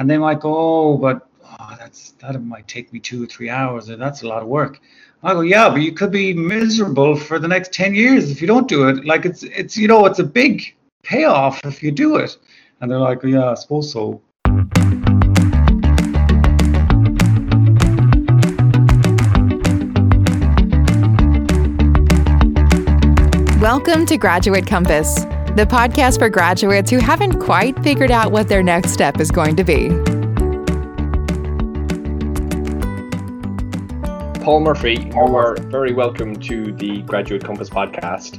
and they might go, oh, but oh, that's that might take me two or three hours, or that's a lot of work. I go, yeah, but you could be miserable for the next ten years if you don't do it. Like it's it's you know it's a big payoff if you do it. And they're like, yeah, I suppose so. Welcome to Graduate Compass, the podcast for graduates who haven't quite figured out what their next step is going to be. Paul Murphy, you are very welcome to the Graduate Compass podcast.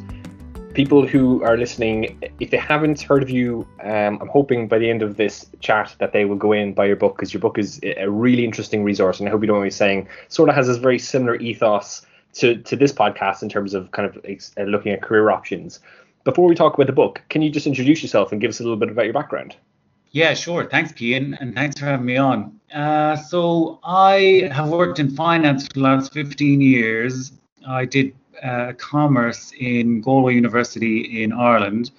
People who are listening, if they haven't heard of you, um, I'm hoping by the end of this chat that they will go in buy your book because your book is a really interesting resource. And I hope you don't mind me saying, sort of has this very similar ethos to, to this podcast in terms of kind of uh, looking at career options. Before we talk about the book, can you just introduce yourself and give us a little bit about your background? Yeah, sure. Thanks, Cian, and thanks for having me on. Uh, so I have worked in finance for the last 15 years. I did uh, commerce in Galway University in Ireland,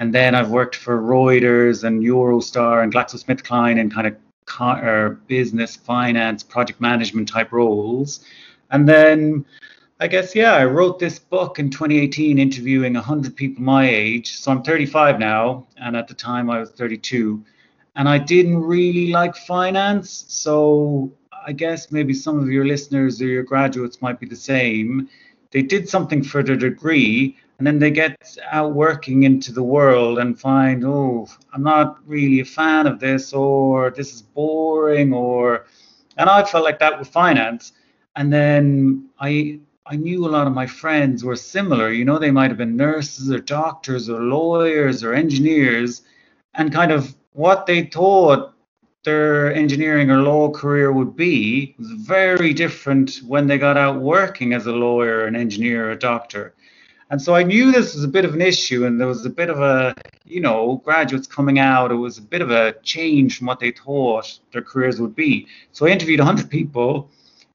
and then I've worked for Reuters and Eurostar and GlaxoSmithKline in kind of co- business, finance, project management type roles. And then I guess, yeah, I wrote this book in 2018 interviewing 100 people my age. So I'm 35 now, and at the time I was 32. And I didn't really like finance. So I guess maybe some of your listeners or your graduates might be the same. They did something for their degree, and then they get out working into the world and find, oh, I'm not really a fan of this, or this is boring, or. And I felt like that with finance. And then I I knew a lot of my friends were similar. You know, they might have been nurses or doctors or lawyers or engineers, and kind of what they thought their engineering or law career would be was very different when they got out working as a lawyer, an engineer, a doctor. And so I knew this was a bit of an issue, and there was a bit of a, you know, graduates coming out. It was a bit of a change from what they thought their careers would be. So I interviewed 100 people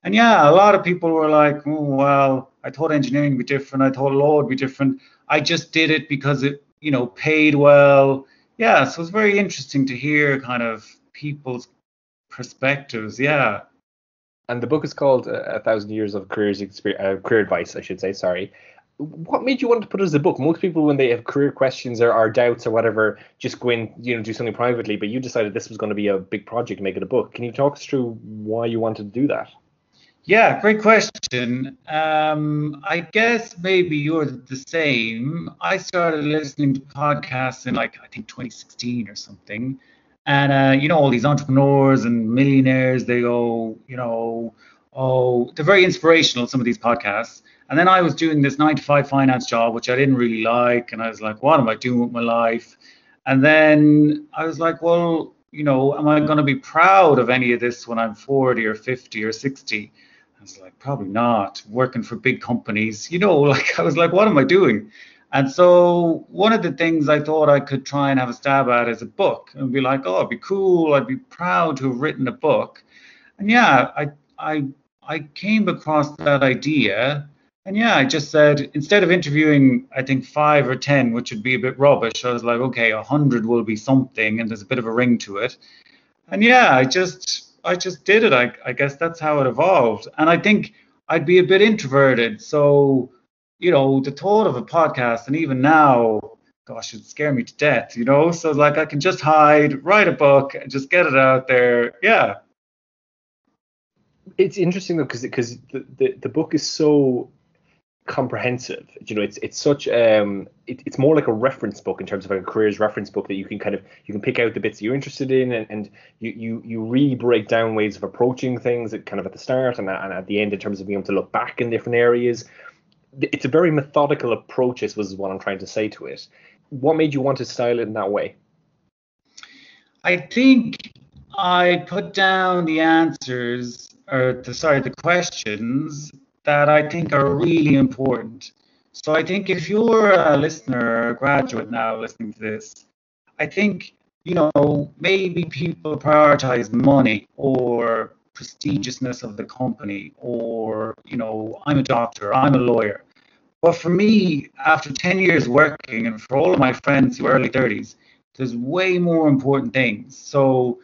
and yeah, a lot of people were like, oh, well, I thought engineering would be different. I thought law would be different. I just did it because it, you know, paid well. Yeah, so it's very interesting to hear kind of people's perspectives. Yeah. And the book is called uh, A Thousand Years of Careers Experience, uh, Career Advice, I should say. Sorry. What made you want to put it as a book? Most people, when they have career questions or, or doubts or whatever, just go in, you know, do something privately. But you decided this was going to be a big project, make it a book. Can you talk us through why you wanted to do that? Yeah, great question. Um, I guess maybe you're the same. I started listening to podcasts in like I think 2016 or something, and uh, you know all these entrepreneurs and millionaires. They go, you know, oh, they're very inspirational. Some of these podcasts. And then I was doing this nine to five finance job, which I didn't really like, and I was like, what am I doing with my life? And then I was like, well, you know, am I going to be proud of any of this when I'm 40 or 50 or 60? I was like, probably not. Working for big companies, you know, like I was like, what am I doing? And so one of the things I thought I could try and have a stab at is a book and be like, oh, it'd be cool. I'd be proud to have written a book. And yeah, I I I came across that idea. And yeah, I just said instead of interviewing, I think five or ten, which would be a bit rubbish, I was like, okay, a hundred will be something, and there's a bit of a ring to it. And yeah, I just I just did it. I, I guess that's how it evolved. And I think I'd be a bit introverted. So, you know, the thought of a podcast, and even now, gosh, it'd scare me to death, you know? So, like, I can just hide, write a book, and just get it out there. Yeah. It's interesting, though, because because the, the, the book is so comprehensive. You know, it's it's such um it, it's more like a reference book in terms of like a careers reference book that you can kind of you can pick out the bits that you're interested in and, and you, you you really break down ways of approaching things at kind of at the start and, and at the end in terms of being able to look back in different areas. It's a very methodical approach, this was what I'm trying to say to it. What made you want to style it in that way? I think I put down the answers or the sorry, the questions that I think are really important. So I think if you're a listener a graduate now listening to this, I think, you know, maybe people prioritize money or prestigiousness of the company or, you know, I'm a doctor, I'm a lawyer. But for me, after 10 years working and for all of my friends who are early 30s, there's way more important things. So,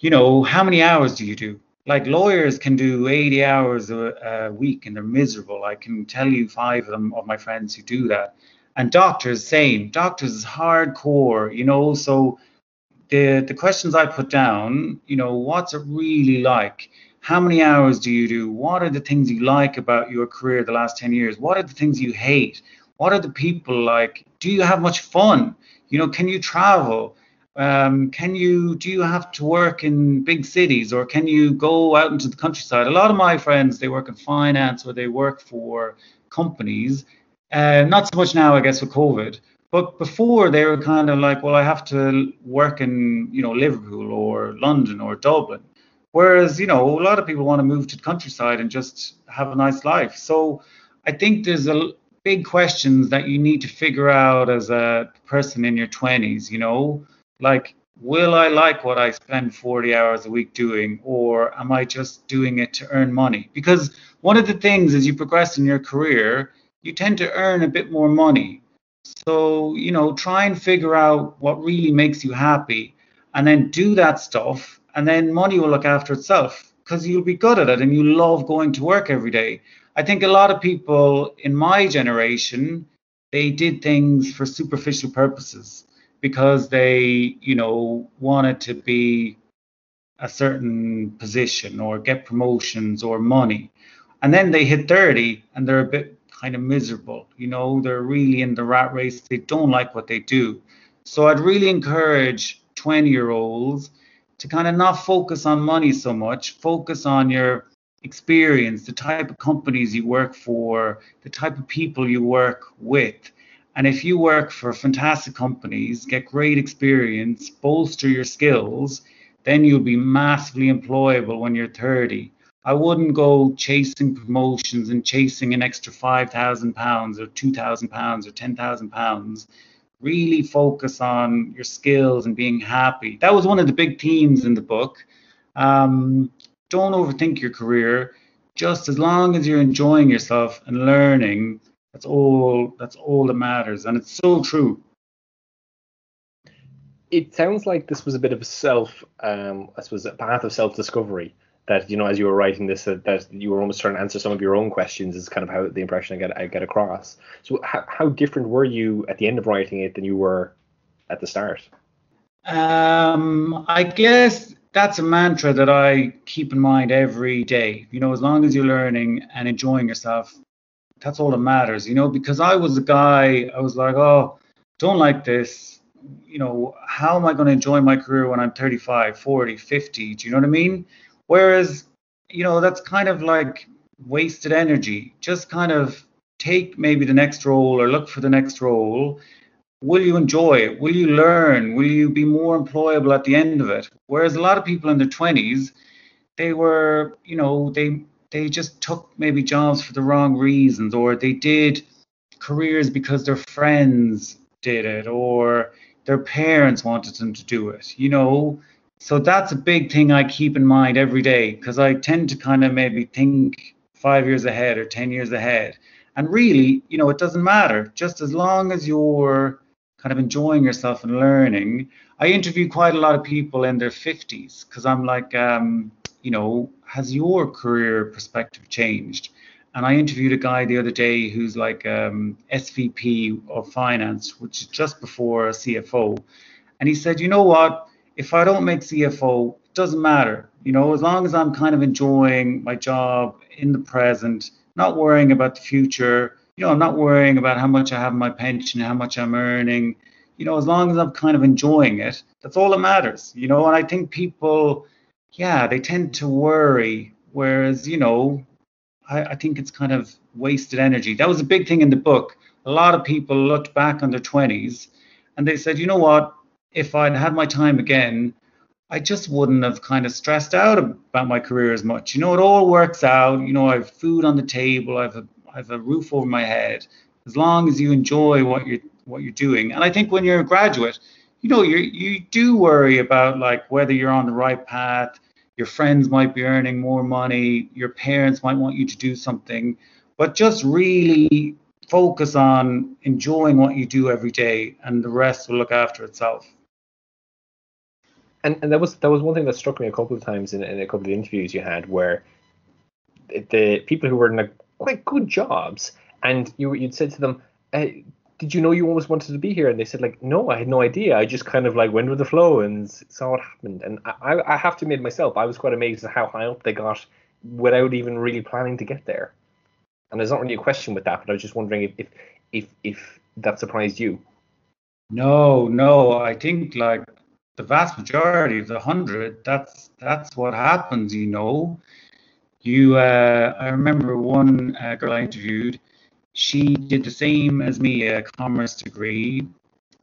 you know, how many hours do you do? Like lawyers can do 80 hours a, a week and they're miserable. I can tell you five of them of my friends who do that. And doctors, same. Doctors is hardcore, you know. So the the questions I put down, you know, what's it really like? How many hours do you do? What are the things you like about your career the last 10 years? What are the things you hate? What are the people like? Do you have much fun? You know, can you travel? Um, can you do you have to work in big cities or can you go out into the countryside? A lot of my friends they work in finance or they work for companies. Uh, not so much now, I guess, with COVID. But before they were kind of like, well, I have to work in you know Liverpool or London or Dublin. Whereas you know a lot of people want to move to the countryside and just have a nice life. So I think there's a big questions that you need to figure out as a person in your 20s. You know, like will I like what I spend 40 hours a week doing, or am I just doing it to earn money? Because one of the things as you progress in your career, you tend to earn a bit more money. So, you know, try and figure out what really makes you happy and then do that stuff, and then money will look after itself because you'll be good at it and you love going to work every day. I think a lot of people in my generation, they did things for superficial purposes because they, you know, wanted to be a certain position or get promotions or money. And then they hit 30 and they're a bit kind of miserable. You know, they're really in the rat race. They don't like what they do. So I'd really encourage 20 year olds to kind of not focus on money so much, focus on your experience, the type of companies you work for, the type of people you work with. And if you work for fantastic companies, get great experience, bolster your skills, then you'll be massively employable when you're 30. I wouldn't go chasing promotions and chasing an extra five thousand pounds or two thousand pounds or ten thousand pounds. Really focus on your skills and being happy. That was one of the big themes in the book. Um, don't overthink your career. Just as long as you're enjoying yourself and learning, that's all. That's all that matters, and it's so true. It sounds like this was a bit of a self, um, I suppose, a path of self-discovery that you know as you were writing this that, that, you were almost trying to answer some of your own questions is kind of how the impression I get I get across. So how, how different were you at the end of writing it than you were at the start? Um, I guess that's a mantra that I keep in mind every day. You know, as long as you're learning and enjoying yourself, that's all that matters. You know, because I was a guy, I was like, oh, don't like this. You know, how am I going to enjoy my career when I'm 35, 40, 50? Do you know what I mean? Whereas, you know, that's kind of like wasted energy. Just kind of take maybe the next role or look for the next role. Will you enjoy it? Will you learn? Will you be more employable at the end of it? Whereas a lot of people in their 20s, they were, you know, they they just took maybe jobs for the wrong reasons, or they did careers because their friends did it, or their parents wanted them to do it. You know, so that's a big thing I keep in mind every day because I tend to kind of maybe think five years ahead or 10 years ahead. And really, you know, it doesn't matter. Just as long as you're kind of enjoying yourself and learning. I interview quite a lot of people in their 50s because I'm like, um, you know, has your career perspective changed? And I interviewed a guy the other day who's like um, SVP of finance, which is just before a CFO. And he said, you know what? if I don't make CFO, it doesn't matter. You know, as long as I'm kind of enjoying my job in the present, not worrying about the future, you know, I'm not worrying about how much I have in my pension, how much I'm earning. You know, as long as I'm kind of enjoying it, that's all that matters. You know, and I think people, yeah, they tend to worry, whereas, you know, I, I think it's kind of wasted energy. That was a big thing in the book. A lot of people looked back on their 20s and they said, you know what, if I'd had my time again, I just wouldn't have kind of stressed out about my career as much. You know, it all works out. You know, I have food on the table, I have a, I have a roof over my head. As long as you enjoy what you're what you're doing, and I think when you're a graduate, you know, you you do worry about like whether you're on the right path. Your friends might be earning more money. Your parents might want you to do something, but just really focus on enjoying what you do every day, and the rest will look after itself. and and that was that was one thing that struck me a couple of times in, in a couple of interviews you had where the people who were in like quite good jobs and you you'd said to them did you know you always wanted to be here? And they said like no i had no idea. I just kind of like went with the flow and saw what happened. And i i have to admit myself i was quite amazed at how high up they got without even really planning to get there. And there's not really a question with that but i was just wondering if if if, if that surprised you. No no. I think like the vast majority of the hundred, that's that's what happens, you know. You, uh, I remember one uh, girl I interviewed. She did the same as me, a commerce degree,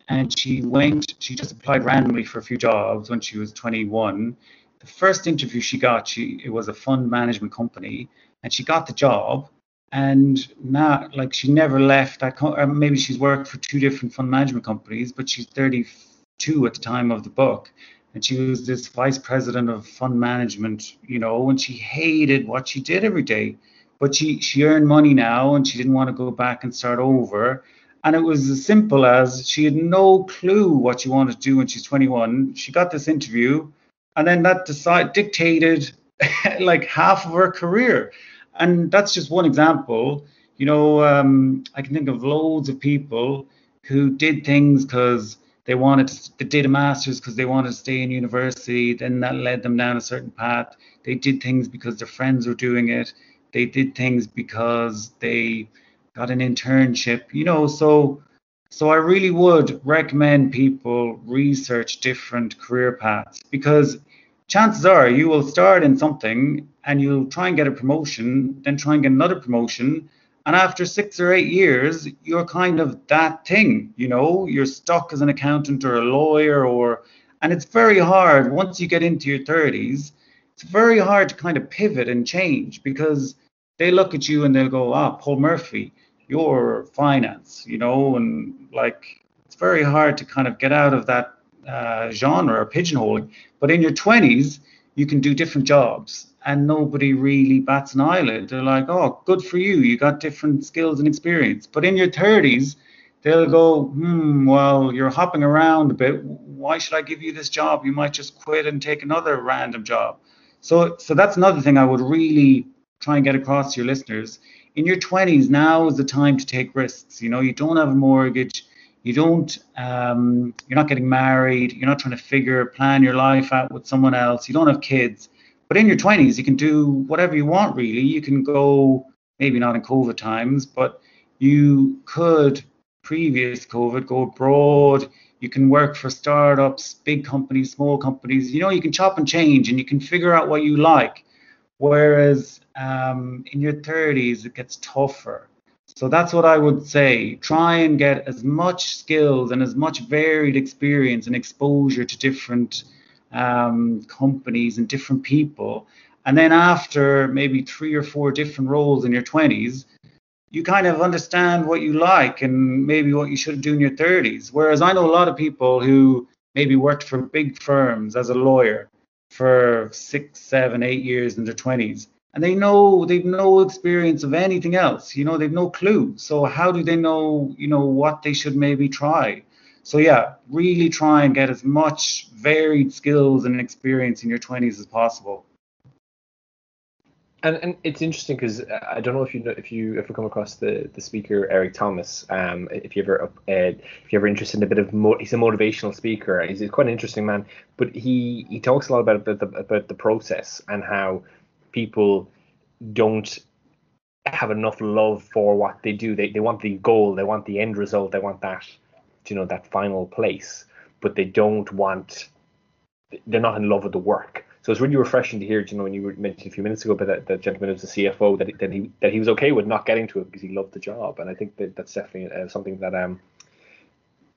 and she went. She just applied randomly for a few jobs when she was 21. The first interview she got, she it was a fund management company, and she got the job. And now, like, she never left that. Co- uh, maybe she's worked for two different fund management companies, but she's 32 at the time of the book. And she was this vice president of fund management, you know, and she hated what she did every day. But she, she earned money now and she didn't want to go back and start over. And it was as simple as she had no clue what she wanted to do when she's 21. She got this interview, and then that decide, dictated like half of her career. And that's just one example. You know, um, I can think of loads of people who did things because they wanted to, they did a master's because they wanted to stay in university. Then that led them down a certain path. They did things because their friends were doing it. They did things because they got an internship. You know, so so I really would recommend people research different career paths because chances are you will start in something and you'll try and get a promotion, then try and get another promotion, and after six or eight years, you're kind of that thing, you know, you're stuck as an accountant or a lawyer or, and it's very hard once you get into your 30s, it's very hard to kind of pivot and change because they look at you and they'll go, ah, Paul Murphy, you're finance, you know, and like it's very hard to kind of get out of that uh, genre or pigeonholing. But in your 20s, you can do different jobs and nobody really bats an eyelid. They're like, oh, good for you. You got different skills and experience. But in your 30s, they'll go, hmm, well, you're hopping around a bit. Why should I give you this job? You might just quit and take another random job. So, so that's another thing I would really try and get across to your listeners. In your 20s, now is the time to take risks. You know, you don't have a mortgage. You don't, um, you're not getting married. You're not trying to figure, plan your life out with someone else. You don't have kids but in your 20s, you can do whatever you want, really. You can go, maybe not in COVID times, but you could, previous COVID, go abroad. You can work for startups, big companies, small companies. You know, you can chop and change and you can figure out what you like. Whereas um, in your 30s, it gets tougher. So that's what I would say. Try and get as much skills and as much varied experience and exposure to different um, companies and different people. And then after maybe three or four different roles in your 20s, you kind of understand what you like and maybe what you should do in your 30s. Whereas I know a lot of people who maybe worked for big firms as a lawyer for six, seven, eight years in their 20s. And they know they've no experience of anything else. You know, they've no clue. So how do they know, you know, what they should maybe try? So yeah, really try and get as much varied skills and experience in your 20s as possible. And, and it's interesting because I don't know if you know, if you ever come across the, the speaker Eric Thomas. Um, if you ever uh, if you ever interested in a bit of mo- he's a motivational speaker. He's quite an interesting man, but he he talks a lot about about the, about the process and how people don't have enough love for what they do. They they want the goal, they want the end result, they want that you know that final place, but they don't want they're not in love with the work. So it's really refreshing to hear, you know, when you mentioned a few minutes ago about that, that gentleman who's the CFO, that, that he that he was okay with not getting to it because he loved the job, and I think that that's definitely uh, something that um,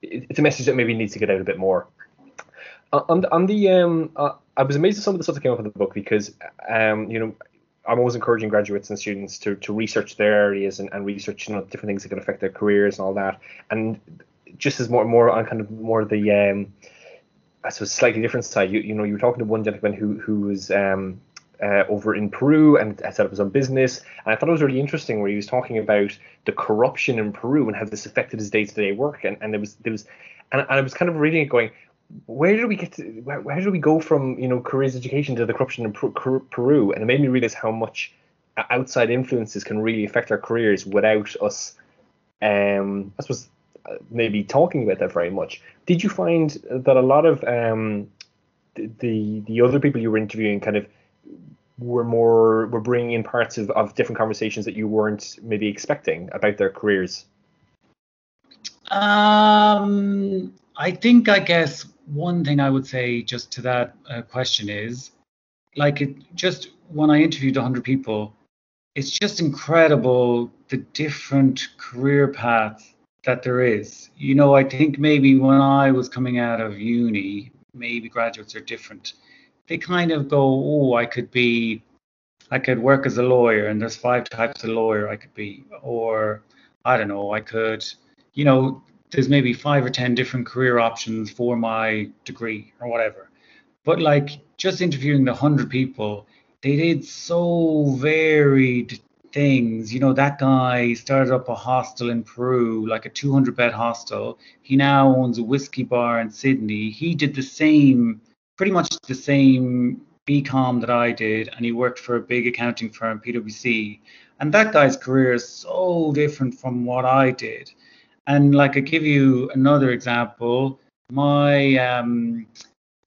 it, it's a message that maybe needs to get out a bit more. Uh, on the, on the um, uh, I was amazed at some of the stuff that came up in the book because um, you know, I'm always encouraging graduates and students to, to research their areas and, and research you know different things that can affect their careers and all that. And just as more more on kind of more the um, I suppose slightly different side. You you know you were talking to one gentleman who who was um, uh, over in Peru and set up his own business, and I thought it was really interesting where he was talking about the corruption in Peru and how this affected his day to day work, and and there was there was and, and I was kind of reading it going, where did we get to? Where, where we go from you know careers education to the corruption in Peru? And it made me realize how much outside influences can really affect our careers without us. Um, I suppose uh, maybe talking about that very much. Did you find that a lot of um, the the other people you were interviewing kind of were more were bringing in parts of, of different conversations that you weren't maybe expecting about their careers? Um, I think I guess one thing I would say just to that uh, question is, like, it just when I interviewed 100 people, it's just incredible the different career paths that there is. You know, I think maybe when I was coming out of uni, maybe graduates are different. They kind of go, oh, I could be, I could work as a lawyer, and there's five types of lawyer I could be, or I don't know, I could, you know, there's maybe five or ten different career options for my degree or whatever. But like just interviewing the hundred people, they did so varied things. You know, that guy started up a hostel in Peru, like a 200 bed hostel. He now owns a whiskey bar in Sydney. He did the same, pretty much the same BCom that I did, and he worked for a big accounting firm, PwC. And that guy's career is so different from what I did. And like I give you another example, my um,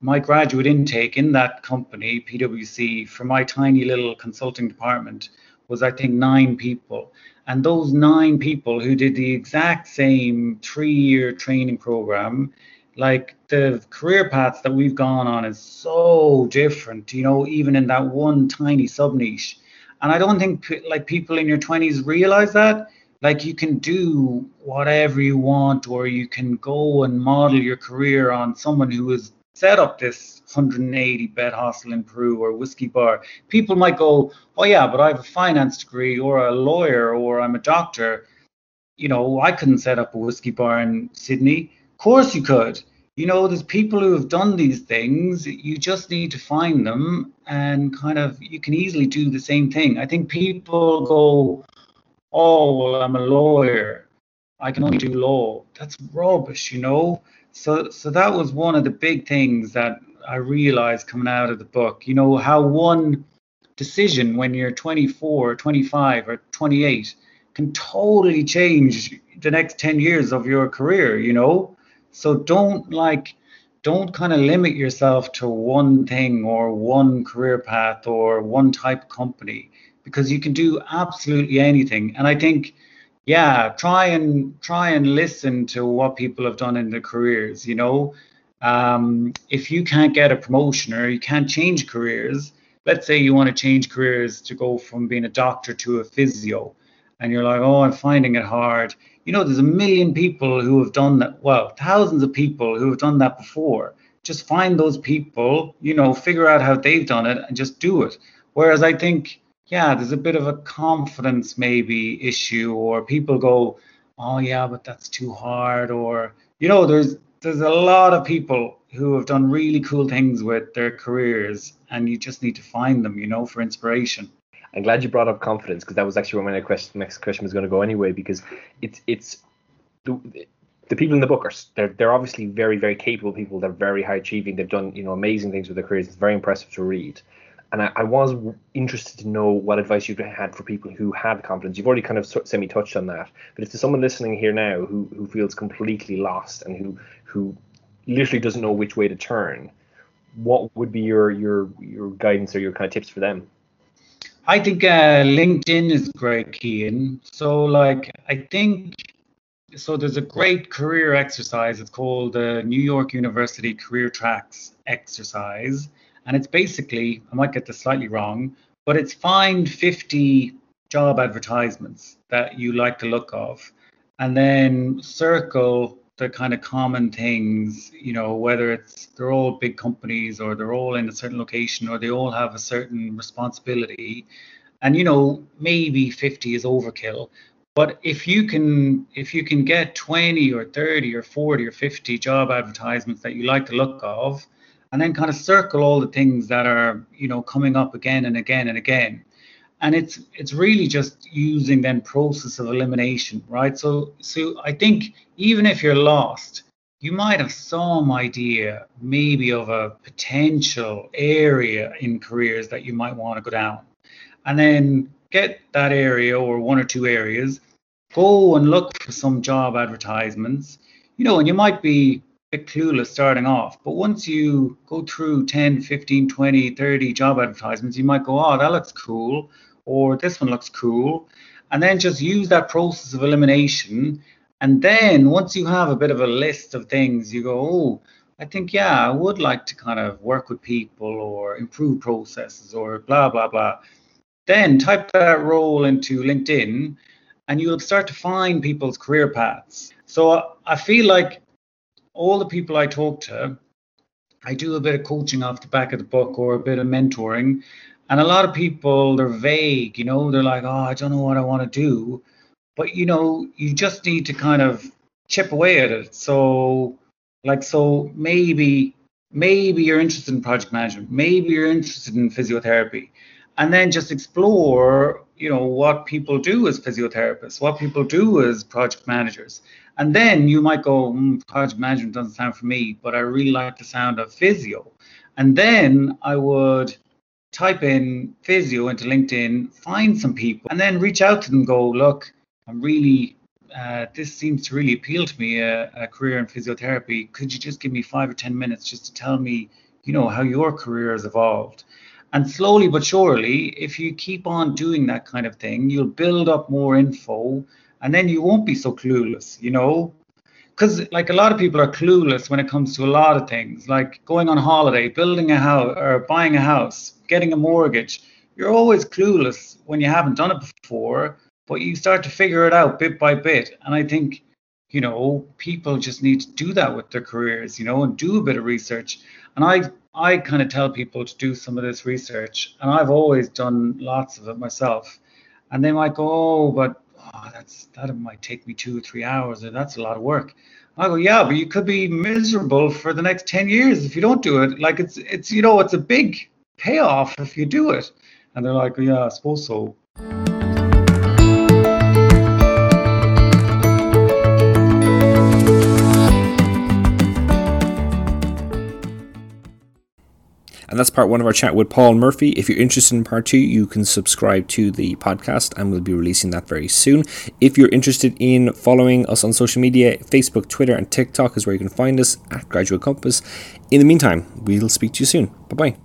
my graduate intake in that company, PwC, for my tiny little consulting department was I think nine people. And those nine people who did the exact same three-year training program, like the career paths that we've gone on is so different, you know, even in that one tiny sub niche. And I don't think like people in your 20s realize that like you can do whatever you want or you can go and model your career on someone who has set up this 180 bed hostel in Peru or whiskey bar. People might go, oh yeah, but I have a finance degree or a lawyer or I'm a doctor. You know, I couldn't set up a whiskey bar in Sydney. Of course you could. You know, there's people who have done these things. You just need to find them and kind of you can easily do the same thing. I think people go, oh, well, I'm a lawyer. I can only do law. That's rubbish, you know. So, so that was one of the big things that I realized coming out of the book. You know how one decision when you're 24, 25, or 28 can totally change the next 10 years of your career. You know, so don't like don't kind of limit yourself to one thing or one career path or one type of company because you can do absolutely anything. And I think, yeah, try and try and listen to what people have done in their careers. You know, um, if you can't get a promotion or you can't change careers, let's say you want to change careers to go from being a doctor to a physio, and you're like, oh, I'm finding it hard. You know, there's a million people who have done that. Well, thousands of people who have done that before. Just find those people, you know, figure out how they've done it and just do it. Whereas I think yeah, there's a bit of a confidence maybe issue, or people go, oh yeah, but that's too hard, or you know, there's there's a lot of people who have done really cool things with their careers, and you just need to find them, you know, for inspiration. I'm glad you brought up confidence because that was actually where my next question, next question was going to go anyway, because it's it's the, the people in the book are they're, they're obviously very very capable people. They're very high achieving. They've done you know amazing things with their careers. It's very impressive to read. And I, I, was interested to know what advice you had for people who had confidence. You've already kind of semi touched on that, but if there's someone listening here now who, who feels completely lost and who who literally doesn't know which way to turn, what would be your your your guidance or your kind of tips for them? I think uh, LinkedIn is great, Cian. So like I think so there's a great career exercise. It's called the New York University Career Tracks exercise and it's basically, I might get this slightly wrong, but it's find 50 job advertisements that you like the look of, and then circle the kind of common things, you know, whether it's they're all big companies or they're all in a certain location or they all have a certain responsibility. And you know, maybe 50 is overkill. But if you can if you can get 20 or 30 or 40 or 50 job advertisements that you like the look of, and then kind of circle all the things that are you know coming up again and again and again and it's it's really just using then process of elimination right so so i think even if you're lost you might have some idea maybe of a potential area in careers that you might want to go down. And then get that area or one or two areas, go and look for some job advertisements, you know, and you might be bit clueless starting off, but once you go through 10, 15, 20, 30 job advertisements, you might go, oh, that looks cool, or this one looks cool. And then just use that process of elimination and then once you have a bit of a list of things, you go, oh, I think, yeah, I would like to kind of work with people or improve processes or blah, blah, blah. Then type that role into LinkedIn and you'll start to find people's career paths. So I feel like all the people I talk to, I do a bit of coaching off the back of the book or a bit of mentoring. And a lot of people, they're vague, you know, they're like, oh, I don't know what I want to do. But you know you just need to kind of chip away at it. So like so maybe maybe you're interested in project management. Maybe you're interested in physiotherapy and then just explore you know what people do as physiotherapists what people do as project managers and then you might go mm, project management doesn't sound for me but i really like the sound of physio and then i would type in physio into linkedin find some people and then reach out to them go look I'm really, uh, this seems to really appeal to me, a, a, career in physiotherapy. Could you just give me five or 10 minutes just to tell me, you know, how your career has evolved? And slowly but surely, if you keep on doing that kind of thing, you'll build up more info and then you won't be so clueless, you know? Because, like, a lot of people are clueless when it comes to a lot of things, like going on holiday, building a house, or buying a house, getting a mortgage. You're always clueless when you haven't done it before but you start to figure it out bit by bit. And I think, you know, people just need to do that with their careers, you know, and do a bit of research. And I I kind of tell people to do some of this research, and I've always done lots of it myself. And they might go, oh, but oh, that's that might take me two or three hours, or that's a lot of work. I go, yeah, but you could be miserable for the next ten years if you don't do it. Like it's it's you know it's a big payoff if you do it. And they're like, yeah, I suppose so. And that's part one of our chat with Paul Murphy. If you're interested in part two, you can subscribe to the podcast and we'll be releasing that very soon. If you're interested in following us on social media, Facebook, Twitter, and TikTok is where you can find us at Graduate Compass. In the meantime, we'll speak to you soon. Bye bye.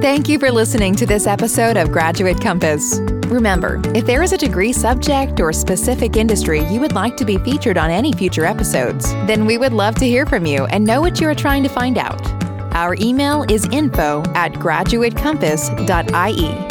Thank you for listening to this episode of Graduate Compass. Remember, if there is a degree subject or specific industry you would like to be featured on any future episodes, then we would love to hear from you and know what you are trying to find out. Our email is info at graduatecompass.ie.